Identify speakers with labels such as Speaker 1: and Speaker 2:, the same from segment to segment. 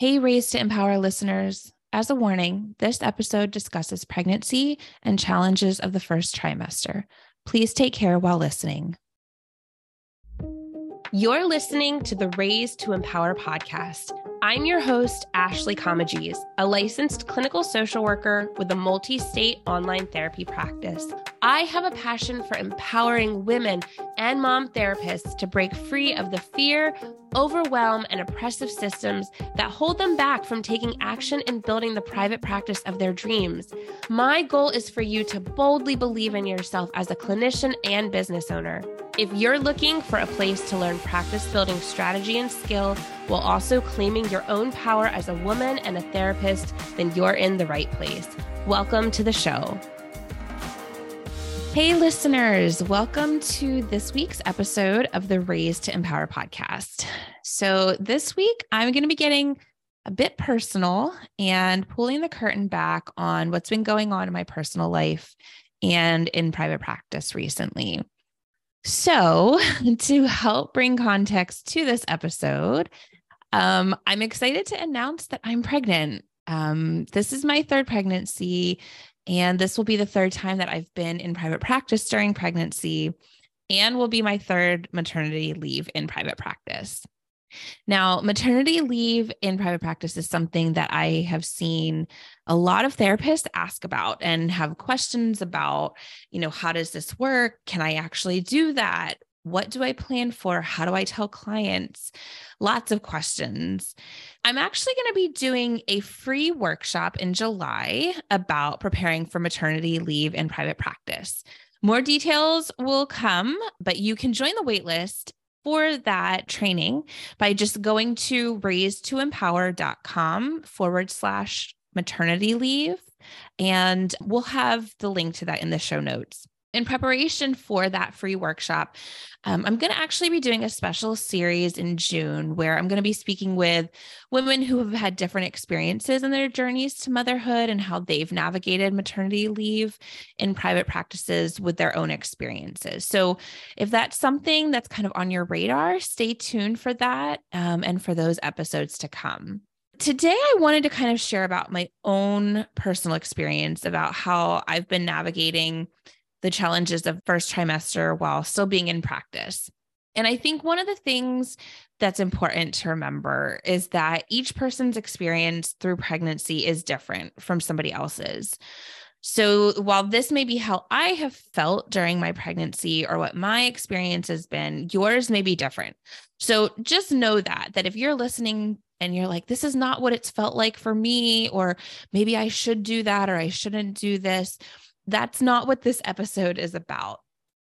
Speaker 1: Hey, Raised to Empower listeners. As a warning, this episode discusses pregnancy and challenges of the first trimester. Please take care while listening.
Speaker 2: You're listening to the Raised to Empower podcast. I'm your host, Ashley Comegys, a licensed clinical social worker with a multi state online therapy practice. I have a passion for empowering women and mom therapists to break free of the fear, overwhelm, and oppressive systems that hold them back from taking action and building the private practice of their dreams. My goal is for you to boldly believe in yourself as a clinician and business owner. If you're looking for a place to learn practice building strategy and skill while also claiming your own power as a woman and a therapist, then you're in the right place. Welcome to the show.
Speaker 1: Hey, listeners, welcome to this week's episode of the Raised to Empower podcast. So, this week I'm going to be getting a bit personal and pulling the curtain back on what's been going on in my personal life and in private practice recently. So, to help bring context to this episode, um, I'm excited to announce that I'm pregnant. Um, this is my third pregnancy. And this will be the third time that I've been in private practice during pregnancy and will be my third maternity leave in private practice. Now, maternity leave in private practice is something that I have seen a lot of therapists ask about and have questions about, you know, how does this work? Can I actually do that? What do I plan for? How do I tell clients? Lots of questions. I'm actually going to be doing a free workshop in July about preparing for maternity leave in private practice. More details will come, but you can join the waitlist for that training by just going to raisedtoempower.com forward slash maternity leave. And we'll have the link to that in the show notes in preparation for that free workshop, um, I'm going to actually be doing a special series in June where I'm going to be speaking with women who have had different experiences in their journeys to motherhood and how they've navigated maternity leave in private practices with their own experiences. So, if that's something that's kind of on your radar, stay tuned for that um, and for those episodes to come today I wanted to kind of share about my own personal experience about how I've been navigating the challenges of first trimester while still being in practice. And I think one of the things that's important to remember is that each person's experience through pregnancy is different from somebody else's. So, while this may be how I have felt during my pregnancy or what my experience has been, yours may be different. So, just know that that if you're listening and you're like this is not what it's felt like for me or maybe I should do that or I shouldn't do this, that's not what this episode is about.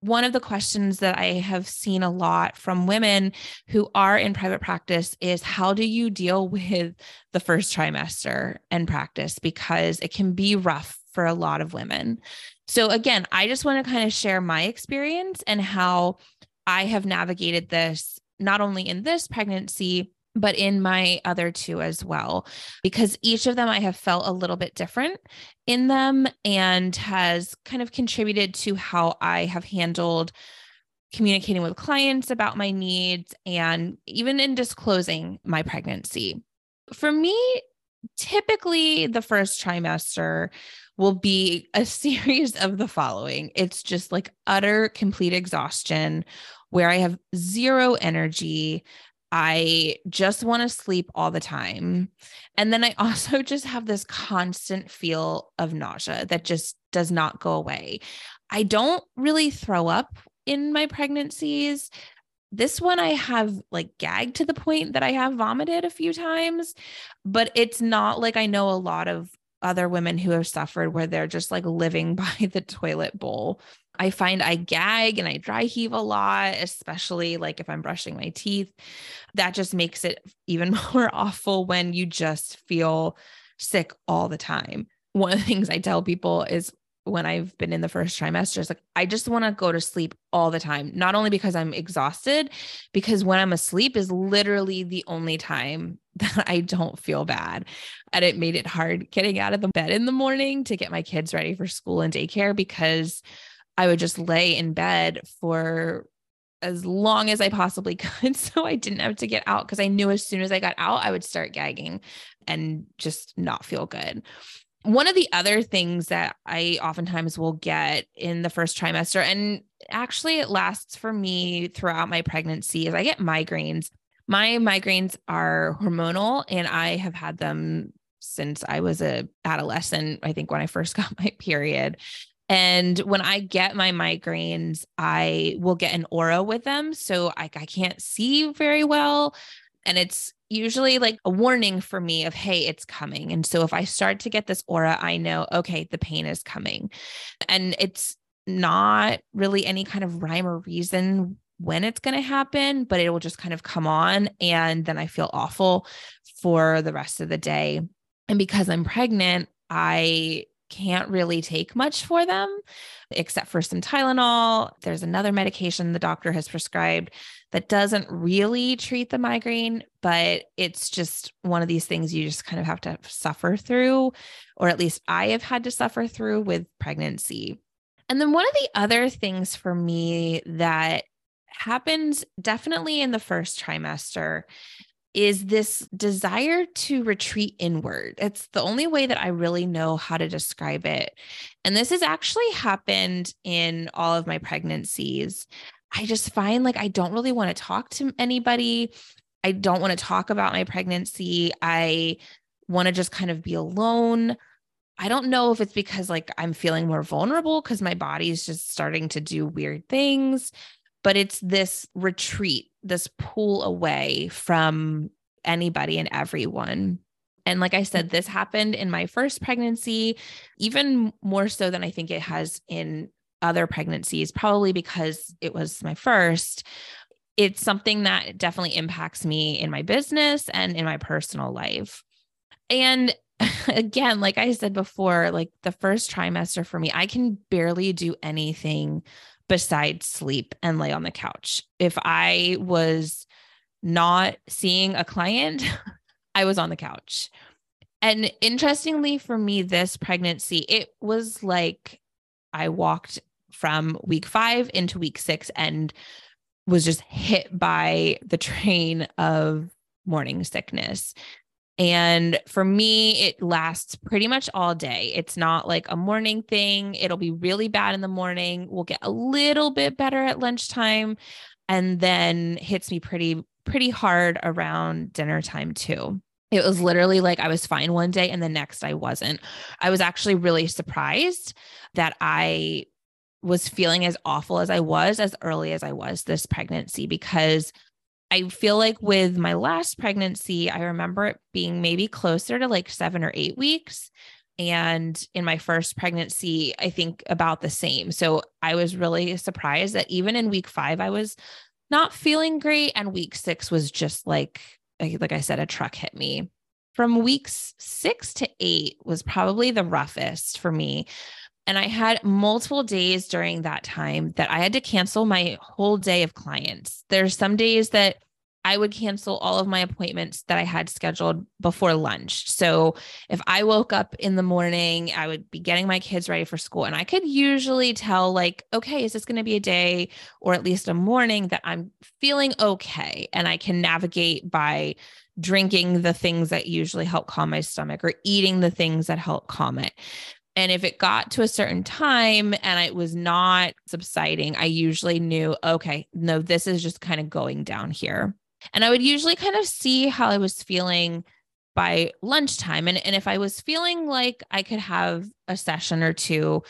Speaker 1: One of the questions that I have seen a lot from women who are in private practice is how do you deal with the first trimester and practice? Because it can be rough for a lot of women. So, again, I just want to kind of share my experience and how I have navigated this, not only in this pregnancy, but in my other two as well, because each of them I have felt a little bit different in them and has kind of contributed to how I have handled communicating with clients about my needs and even in disclosing my pregnancy. For me, typically the first trimester will be a series of the following it's just like utter complete exhaustion where I have zero energy. I just want to sleep all the time. And then I also just have this constant feel of nausea that just does not go away. I don't really throw up in my pregnancies. This one I have like gagged to the point that I have vomited a few times, but it's not like I know a lot of other women who have suffered where they're just like living by the toilet bowl. I find I gag and I dry heave a lot, especially like if I'm brushing my teeth. That just makes it even more awful when you just feel sick all the time. One of the things I tell people is when I've been in the first trimester is like, I just want to go to sleep all the time. Not only because I'm exhausted, because when I'm asleep is literally the only time that I don't feel bad. And it made it hard getting out of the bed in the morning to get my kids ready for school and daycare because I would just lay in bed for as long as I possibly could. So I didn't have to get out because I knew as soon as I got out, I would start gagging and just not feel good. One of the other things that I oftentimes will get in the first trimester, and actually it lasts for me throughout my pregnancy, is I get migraines. My migraines are hormonal, and I have had them since I was a adolescent. I think when I first got my period. And when I get my migraines, I will get an aura with them. So I, I can't see very well. And it's usually like a warning for me of, hey, it's coming. And so if I start to get this aura, I know, okay, the pain is coming. And it's not really any kind of rhyme or reason when it's going to happen, but it will just kind of come on. And then I feel awful for the rest of the day. And because I'm pregnant, I can't really take much for them except for some Tylenol. There's another medication the doctor has prescribed that doesn't really treat the migraine, but it's just one of these things you just kind of have to suffer through, or at least I have had to suffer through with pregnancy. And then one of the other things for me that happens definitely in the first trimester is this desire to retreat inward. It's the only way that I really know how to describe it. And this has actually happened in all of my pregnancies. I just find like I don't really want to talk to anybody. I don't want to talk about my pregnancy. I want to just kind of be alone. I don't know if it's because like I'm feeling more vulnerable because my body is just starting to do weird things but it's this retreat, this pull away from anybody and everyone. And like I said, this happened in my first pregnancy, even more so than I think it has in other pregnancies, probably because it was my first. It's something that definitely impacts me in my business and in my personal life. And again, like I said before, like the first trimester for me, I can barely do anything besides sleep and lay on the couch. If I was not seeing a client, I was on the couch. And interestingly for me, this pregnancy, it was like I walked from week five into week six and was just hit by the train of morning sickness. And for me, it lasts pretty much all day. It's not like a morning thing. It'll be really bad in the morning. We'll get a little bit better at lunchtime and then hits me pretty, pretty hard around dinner time too. It was literally like I was fine one day and the next I wasn't. I was actually really surprised that I was feeling as awful as I was as early as I was this pregnancy because I feel like with my last pregnancy, I remember it being maybe closer to like seven or eight weeks. And in my first pregnancy, I think about the same. So I was really surprised that even in week five, I was not feeling great. And week six was just like, like I said, a truck hit me. From weeks six to eight was probably the roughest for me. And I had multiple days during that time that I had to cancel my whole day of clients. There's some days that I would cancel all of my appointments that I had scheduled before lunch. So if I woke up in the morning, I would be getting my kids ready for school. And I could usually tell, like, okay, is this going to be a day or at least a morning that I'm feeling okay? And I can navigate by drinking the things that usually help calm my stomach or eating the things that help calm it. And if it got to a certain time and it was not subsiding, I usually knew, okay, no, this is just kind of going down here. And I would usually kind of see how I was feeling by lunchtime. And, and if I was feeling like I could have a session or two,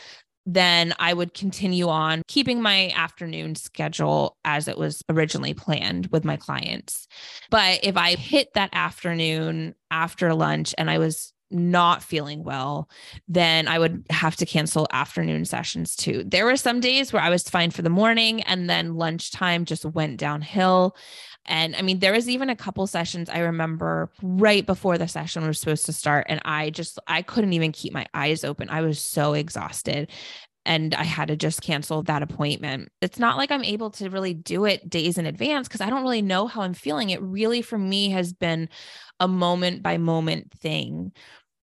Speaker 1: then I would continue on keeping my afternoon schedule as it was originally planned with my clients. But if I hit that afternoon after lunch and I was not feeling well, then I would have to cancel afternoon sessions too. There were some days where I was fine for the morning and then lunchtime just went downhill. And I mean, there was even a couple sessions I remember right before the session was supposed to start. And I just, I couldn't even keep my eyes open. I was so exhausted and I had to just cancel that appointment. It's not like I'm able to really do it days in advance because I don't really know how I'm feeling. It really, for me, has been a moment by moment thing.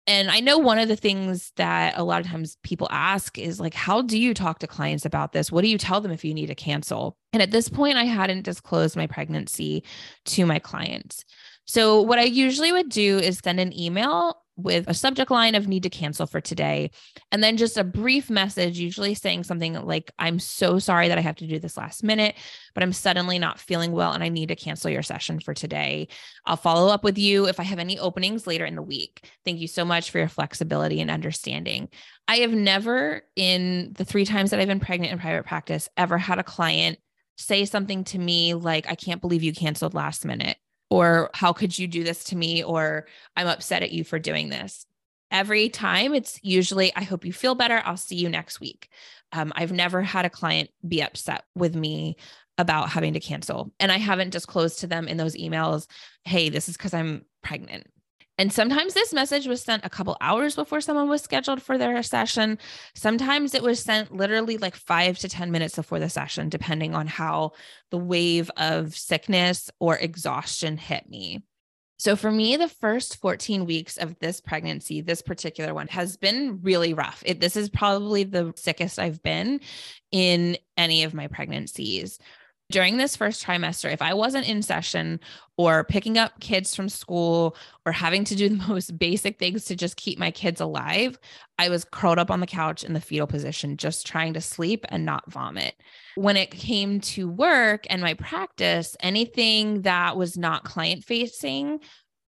Speaker 1: And I know one of the things that a lot of times people ask is like, how do you talk to clients about this? What do you tell them if you need to cancel? And at this point, I hadn't disclosed my pregnancy to my clients. So, what I usually would do is send an email with a subject line of need to cancel for today. And then just a brief message, usually saying something like, I'm so sorry that I have to do this last minute, but I'm suddenly not feeling well and I need to cancel your session for today. I'll follow up with you if I have any openings later in the week. Thank you so much for your flexibility and understanding. I have never, in the three times that I've been pregnant in private practice, ever had a client say something to me like, I can't believe you canceled last minute or how could you do this to me? Or i'm upset at you for doing this. Every time it's usually i hope you feel better. I'll see you next week. Um, i've never had a client be upset with me about having to cancel and i haven't disclosed to them in those emails hey this is because i'm pregnant and sometimes this message was sent a couple hours before someone was scheduled for their session. Sometimes it was sent literally like five to 10 minutes before the session, depending on how the wave of sickness or exhaustion hit me. So for me, the first 14 weeks of this pregnancy, this particular one has been really rough. It, this is probably the sickest I've been in any of my pregnancies during this first trimester, if I wasn't in session or picking up kids from school or having to do the most basic things to just keep my kids alive, I was curled up on the couch in the fetal position, just trying to sleep and not vomit. When it came to work and my practice, anything that was not client facing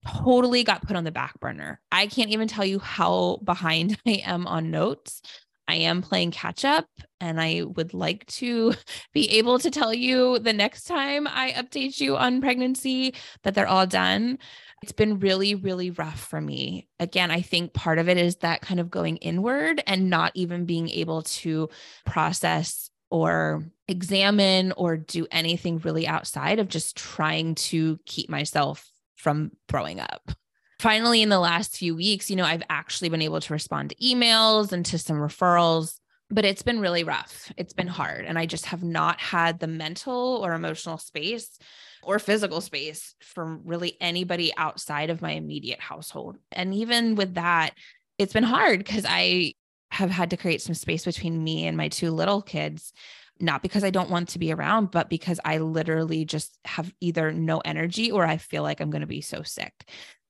Speaker 1: totally got put on the back burner. I can't even tell you how behind I am on notes. I am playing catch up and I would like to be able to tell you the next time I update you on pregnancy that they're all done. It's been really, really rough for me. Again, I think part of it is that kind of going inward and not even being able to process or examine or do anything really outside of just trying to keep myself from throwing up finally in the last few weeks you know i've actually been able to respond to emails and to some referrals but it's been really rough it's been hard and i just have not had the mental or emotional space or physical space from really anybody outside of my immediate household and even with that it's been hard because i have had to create some space between me and my two little kids not because I don't want to be around, but because I literally just have either no energy or I feel like I'm going to be so sick.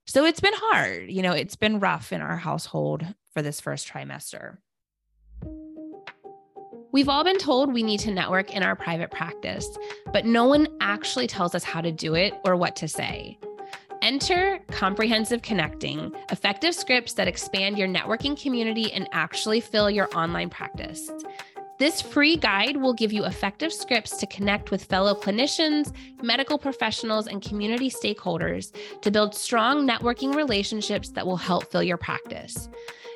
Speaker 1: So it's been hard. You know, it's been rough in our household for this first trimester.
Speaker 2: We've all been told we need to network in our private practice, but no one actually tells us how to do it or what to say. Enter Comprehensive Connecting, effective scripts that expand your networking community and actually fill your online practice. This free guide will give you effective scripts to connect with fellow clinicians, medical professionals, and community stakeholders to build strong networking relationships that will help fill your practice.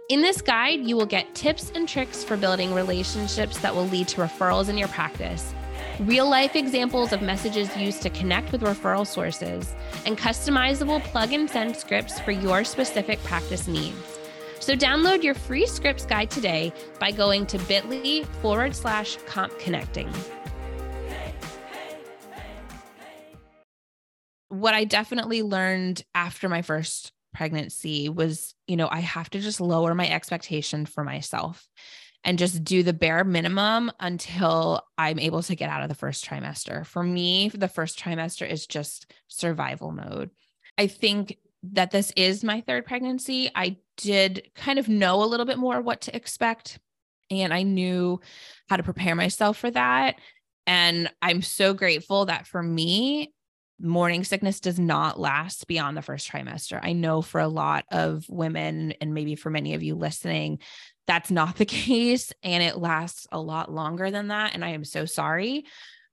Speaker 2: In this guide, you will get tips and tricks for building relationships that will lead to referrals in your practice, real life examples of messages used to connect with referral sources, and customizable plug and send scripts for your specific practice needs. So download your free scripts guide today by going to bit.ly forward slash comp connecting.
Speaker 1: What I definitely learned after my first pregnancy was, you know, I have to just lower my expectation for myself and just do the bare minimum until I'm able to get out of the first trimester. For me, the first trimester is just survival mode. I think that this is my third pregnancy, I did kind of know a little bit more what to expect. And I knew how to prepare myself for that. And I'm so grateful that for me, morning sickness does not last beyond the first trimester. I know for a lot of women, and maybe for many of you listening, that's not the case. And it lasts a lot longer than that. And I am so sorry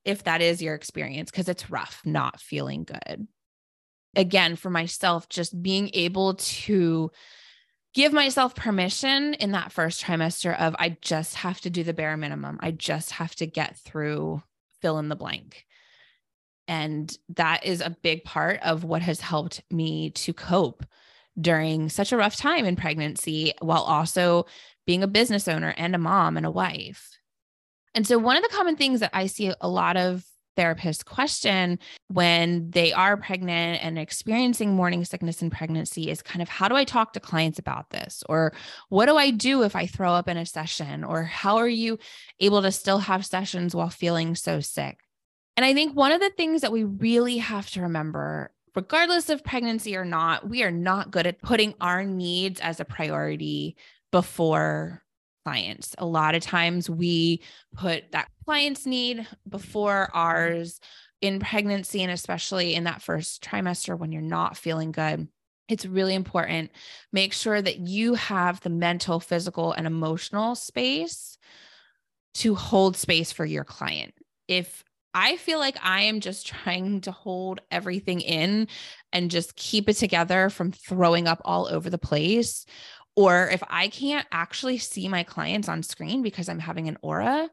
Speaker 1: if that is your experience because it's rough not feeling good again for myself just being able to give myself permission in that first trimester of I just have to do the bare minimum. I just have to get through fill in the blank. And that is a big part of what has helped me to cope during such a rough time in pregnancy while also being a business owner and a mom and a wife. And so one of the common things that I see a lot of therapist question when they are pregnant and experiencing morning sickness in pregnancy is kind of how do I talk to clients about this? Or what do I do if I throw up in a session? Or how are you able to still have sessions while feeling so sick? And I think one of the things that we really have to remember, regardless of pregnancy or not, we are not good at putting our needs as a priority before clients. A lot of times we put that client's need before ours in pregnancy and especially in that first trimester when you're not feeling good. It's really important. Make sure that you have the mental, physical, and emotional space to hold space for your client. If I feel like I am just trying to hold everything in and just keep it together from throwing up all over the place. Or if I can't actually see my clients on screen because I'm having an aura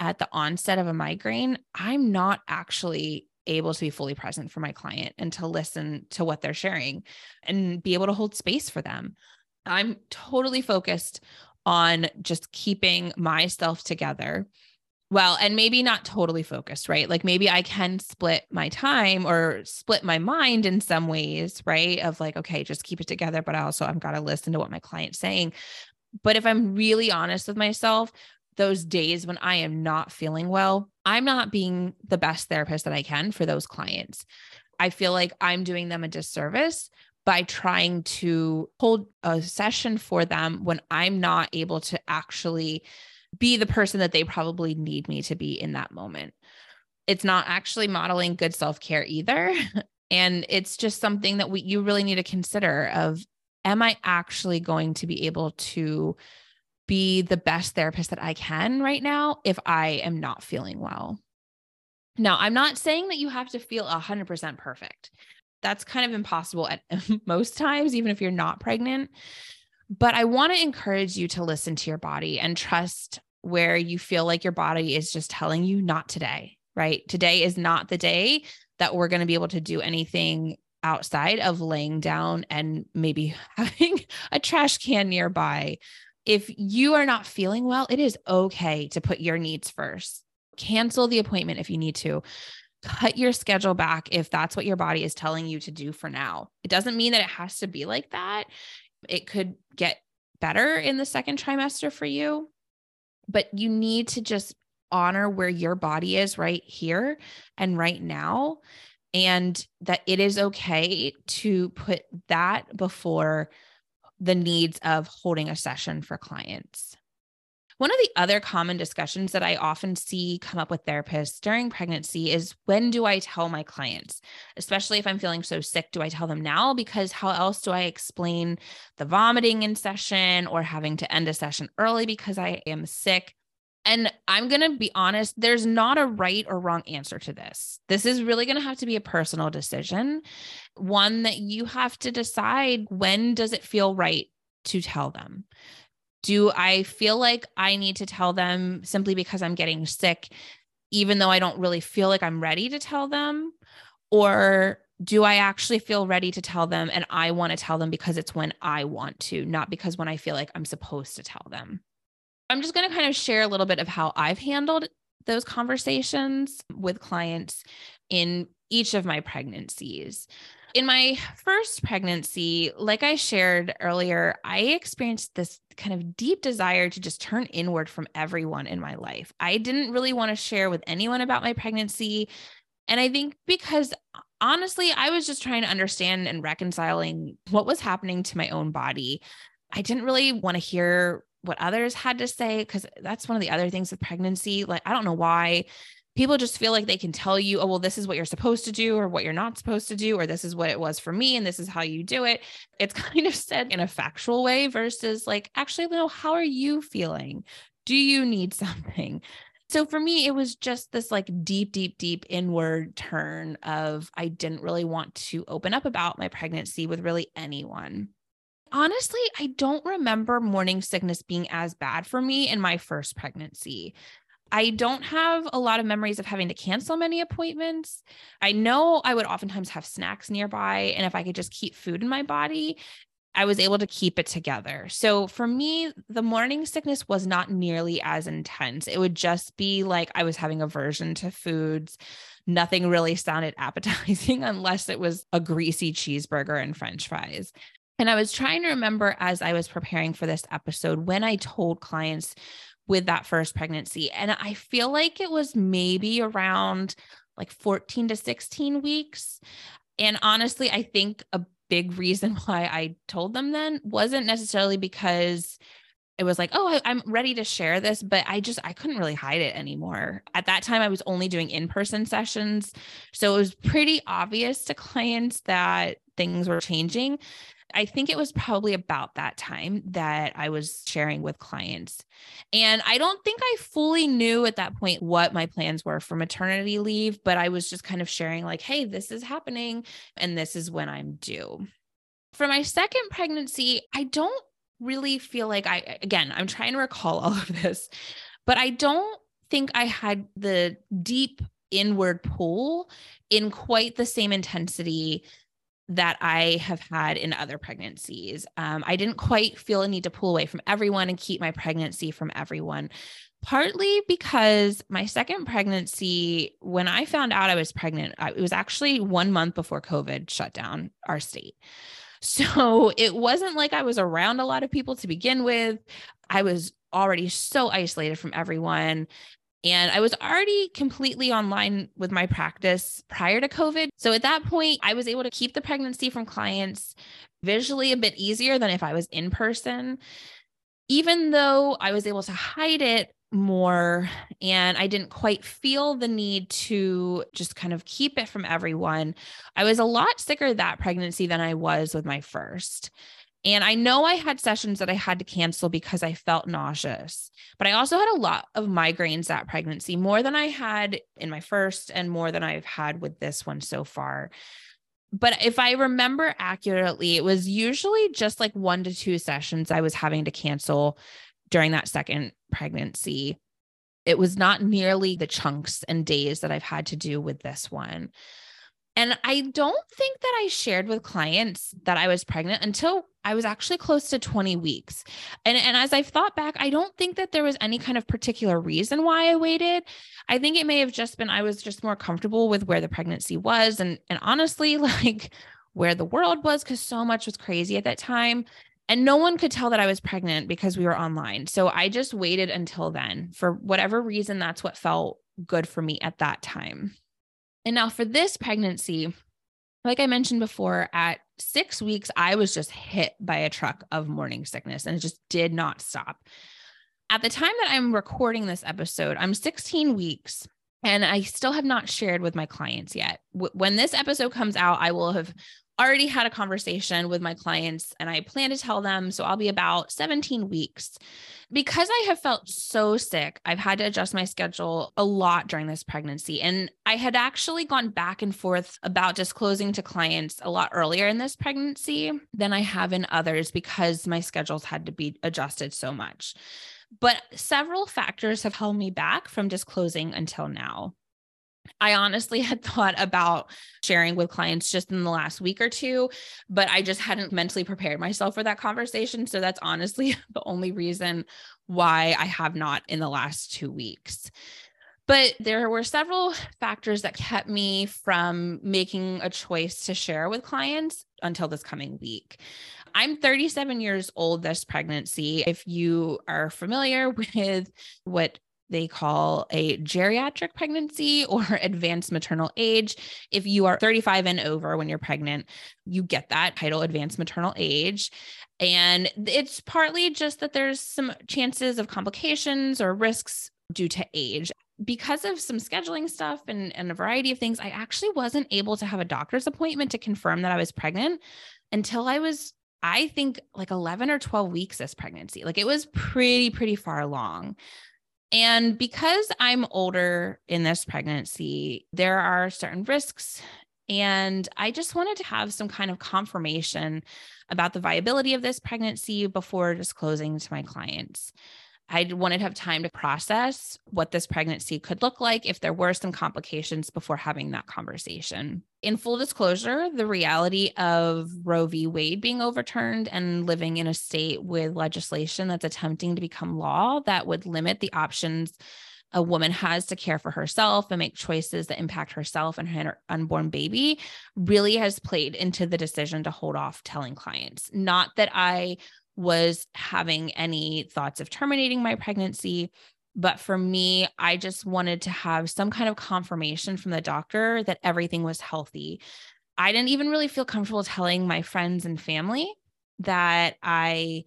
Speaker 1: at the onset of a migraine, I'm not actually able to be fully present for my client and to listen to what they're sharing and be able to hold space for them. I'm totally focused on just keeping myself together well and maybe not totally focused right? Like maybe i can split my time or split my mind in some ways right? Of like okay just keep it together but i also i've got to listen to what my client's saying. But if i'm really honest with myself those days when i am not feeling well i'm not being the best therapist that i can for those clients. I feel like i'm doing them a disservice by trying to hold a session for them when i'm not able to actually be the person that they probably need me to be in that moment. It's not actually modeling good self-care either. and it's just something that we you really need to consider of am I actually going to be able to be the best therapist that I can right now if I am not feeling well? Now, I'm not saying that you have to feel 100% perfect. That's kind of impossible at most times, even if you're not pregnant. But I want to encourage you to listen to your body and trust where you feel like your body is just telling you not today, right? Today is not the day that we're going to be able to do anything outside of laying down and maybe having a trash can nearby. If you are not feeling well, it is okay to put your needs first. Cancel the appointment if you need to. Cut your schedule back if that's what your body is telling you to do for now. It doesn't mean that it has to be like that it could get better in the second trimester for you, but you need to just honor where your body is right here and right now. And that it is okay to put that before the needs of holding a session for clients. One of the other common discussions that I often see come up with therapists during pregnancy is when do I tell my clients, especially if I'm feeling so sick, do I tell them now? Because how else do I explain the vomiting in session or having to end a session early because I am sick? And I'm going to be honest, there's not a right or wrong answer to this. This is really going to have to be a personal decision, one that you have to decide when does it feel right to tell them do I feel like I need to tell them simply because I'm getting sick, even though I don't really feel like I'm ready to tell them? Or do I actually feel ready to tell them and I want to tell them because it's when I want to, not because when I feel like I'm supposed to tell them? I'm just going to kind of share a little bit of how I've handled those conversations with clients in each of my pregnancies in my first pregnancy, like I shared earlier, I experienced this kind of deep desire to just turn inward from everyone in my life. I didn't really want to share with anyone about my pregnancy. And I think because honestly, I was just trying to understand and reconciling what was happening to my own body. I didn't really want to hear what others had to say because that's one of the other things with pregnancy. Like, I don't know why people just feel like they can tell you, oh, well, this is what you're supposed to do or what you're not supposed to do, or this is what it was for me and this is how you do it. It's kind of said in a factual way versus like, actually, no, how are you feeling? Do you need something? So for me, it was just this like deep, deep, deep inward turn of I didn't really want to open up about my pregnancy with really anyone. Honestly, I don't remember morning sickness being as bad for me in my first pregnancy. I don't have a lot of memories of having to cancel many appointments. I know I would oftentimes have snacks nearby. And if I could just keep food in my body, I was able to keep it together. So for me, the morning sickness was not nearly as intense. It would just be like I was having aversion to foods. nothing really sounded appetizing unless it was a greasy cheeseburger and french fries. And I was trying to remember as I was preparing for this episode when I told clients with that first pregnancy. And I feel like it was maybe around like 14 to 16 weeks. And honestly, I think a big reason why I told them then wasn't necessarily because it was like, oh, I, am ready to share this, but I just I couldn't really hide it anymore. At that time, I was only doing in-person sessions, so it was pretty obvious to clients that things were changing. I think it was probably about that time that I was sharing with clients. And I don't think I fully knew at that point what my plans were for maternity leave, but I was just kind of sharing, like, hey, this is happening and this is when I'm due. For my second pregnancy, I don't really feel like I, again, I'm trying to recall all of this, but I don't think I had the deep inward pull in quite the same intensity that I have had in other pregnancies. Um, I didn't quite feel a need to pull away from everyone and keep my pregnancy from everyone. Partly because my second pregnancy, when I found out I was pregnant, it was actually one month before COVID shut down our state. So it wasn't like I was around a lot of people to begin with. I was already so isolated from everyone. And I was already completely online with my practice prior to COVID. So at that point, I was able to keep the pregnancy from clients visually a bit easier than if I was in person. Even though I was able to hide it more and I didn't quite feel the need to just kind of keep it from everyone. I was a lot sicker that pregnancy than I was with my first. And I know I had sessions that I had to cancel because I felt nauseous, but I also had a lot of migraines that pregnancy, more than I had in my first and more than I've had with this one so far. But if I remember accurately, it was usually just like one to two sessions I was having to cancel during that second pregnancy. It was not nearly the chunks and days that I've had to do with this one. And I don't think that I shared with clients that I was pregnant until I was actually close to 20 weeks. And, and as I've thought back, I don't think that there was any kind of particular reason why I waited. I think it may have just been I was just more comfortable with where the pregnancy was and and honestly like where the world was cuz so much was crazy at that time. And no one could tell that I was pregnant because we were online. So I just waited until then. For whatever reason, that's what felt good for me at that time. And now for this pregnancy, like I mentioned before, at six weeks, I was just hit by a truck of morning sickness and it just did not stop. At the time that I'm recording this episode, I'm 16 weeks and I still have not shared with my clients yet. when this episode comes out, I will have already had a conversation with my clients and I plan to tell them. So I'll be about 17 weeks. Because I have felt so sick, I've had to adjust my schedule a lot during this pregnancy. And I had actually gone back and forth about disclosing to clients a lot earlier in this pregnancy than I have in others because my schedules had to be adjusted so much. But several factors have held me back from disclosing until now. I honestly had thought about sharing with clients just in the last week or two, but I just hadn't mentally prepared myself for that conversation. So that's honestly the only reason why I have not in the last two weeks. But there were several factors that kept me from making a choice to share with clients until this coming week. I'm 37 years old this pregnancy. If you are familiar with what they call a geriatric pregnancy or advanced maternal age. If you are 35 and over when you're pregnant, you get that title, advanced maternal age. And it's partly just that there's some chances of complications or risks due to age. Because of some scheduling stuff and, and a variety of things, I actually wasn't able to have a doctor's appointment to confirm that I was pregnant until I was I think like 11 or 12 weeks this pregnancy. Like it was pretty, pretty far along. And because I'm older in this pregnancy, there are certain risks. And I just wanted to have some kind of confirmation about the viability of this pregnancy before disclosing to my clients. I wanted to have time to process what this pregnancy could look like if there were some complications before having that conversation. In full disclosure, the reality of Roe v. Wade being overturned and living in a state with legislation that's attempting to become law that would limit the options a woman has to care for herself and make choices that impact herself and her unborn baby really has played into the decision to hold off telling clients. Not that I was having any thoughts of terminating my pregnancy. But for me, I just wanted to have some kind of confirmation from the doctor that everything was healthy. I didn't even really feel comfortable telling my friends and family that I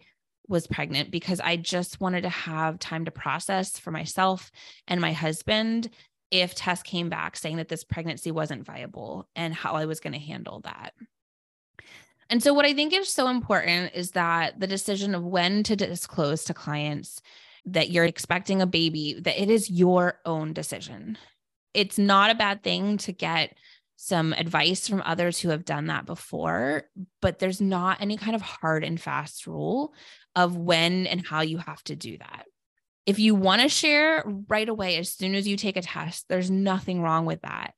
Speaker 1: was pregnant because I just wanted to have time to process for myself and my husband if tests came back saying that this pregnancy wasn't viable and how I was going to handle that. And so, what I think is so important is that the decision of when to disclose to clients that you're expecting a baby, that it is your own decision. It's not a bad thing to get some advice from others who have done that before, but there's not any kind of hard and fast rule of when and how you have to do that. If you want to share right away, as soon as you take a test, there's nothing wrong with that.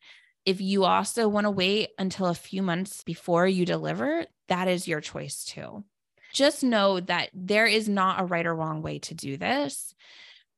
Speaker 1: If you also want to wait until a few months before you deliver, that is your choice too. Just know that there is not a right or wrong way to do this,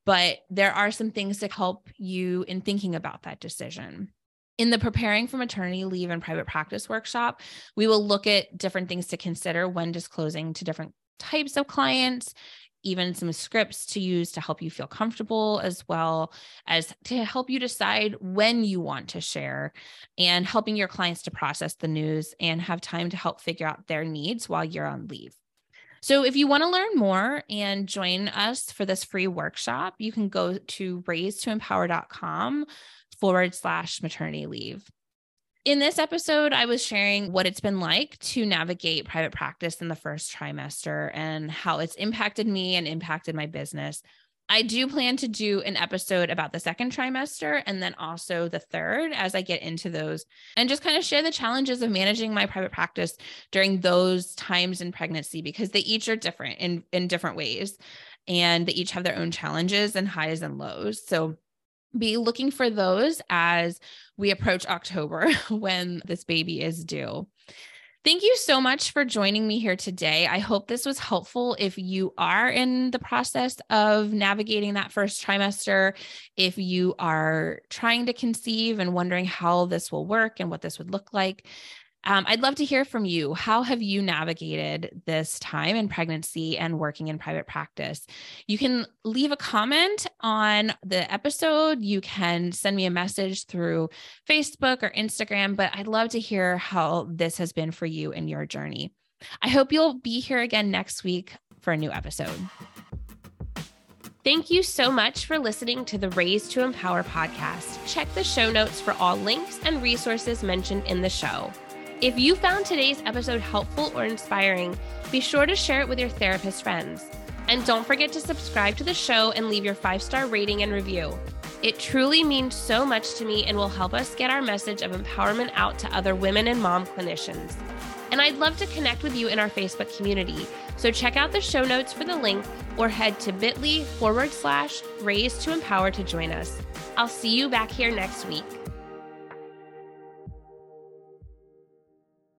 Speaker 1: but there are some things to help you in thinking about that decision. In the preparing for maternity leave and private practice workshop, we will look at different things to consider when disclosing to different types of clients, even some scripts to use to help you feel comfortable, as well as to help you decide when you want to share and helping your clients to process the news and have time to help figure out their needs while you're on leave. So, if you want to learn more and join us for this free workshop, you can go to raisedtoempower.com forward slash maternity leave. In this episode, I was sharing what it's been like to navigate private practice in the first trimester and how it's impacted me and impacted my business. I do plan to do an episode about the second trimester and then also the third as I get into those and just kind of share the challenges of managing my private practice during those times in pregnancy because they each are different in, in different ways and they each have their own challenges and highs and lows. So be looking for those as we approach October when this baby is due. Thank you so much for joining me here today. I hope this was helpful if you are in the process of navigating that first trimester, if you are trying to conceive and wondering how this will work and what this would look like. Um, I'd love to hear from you. How have you navigated this time in pregnancy and working in private practice? You can leave a comment on the episode. You can send me a message through Facebook or Instagram, but I'd love to hear how this has been for you in your journey. I hope you'll be here again next week for a new episode.
Speaker 2: Thank you so much for listening to the Raised to Empower podcast. Check the show notes for all links and resources mentioned in the show. If you found today's episode helpful or inspiring, be sure to share it with your therapist friends. And don't forget to subscribe to the show and leave your five star rating and review. It truly means so much to me and will help us get our message of empowerment out to other women and mom clinicians. And I'd love to connect with you in our Facebook community. So check out the show notes for the link or head to bit.ly forward slash raise to empower to join us. I'll see you back here next week.